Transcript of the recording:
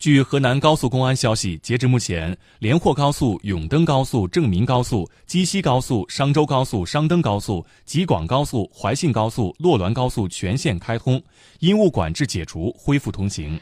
据河南高速公安消息截至目前连霍高速永登高速郑明高速鸡西高速商州高速商登高速济广高速怀信高速洛栾高速全线开通因雾管制解除恢复通行。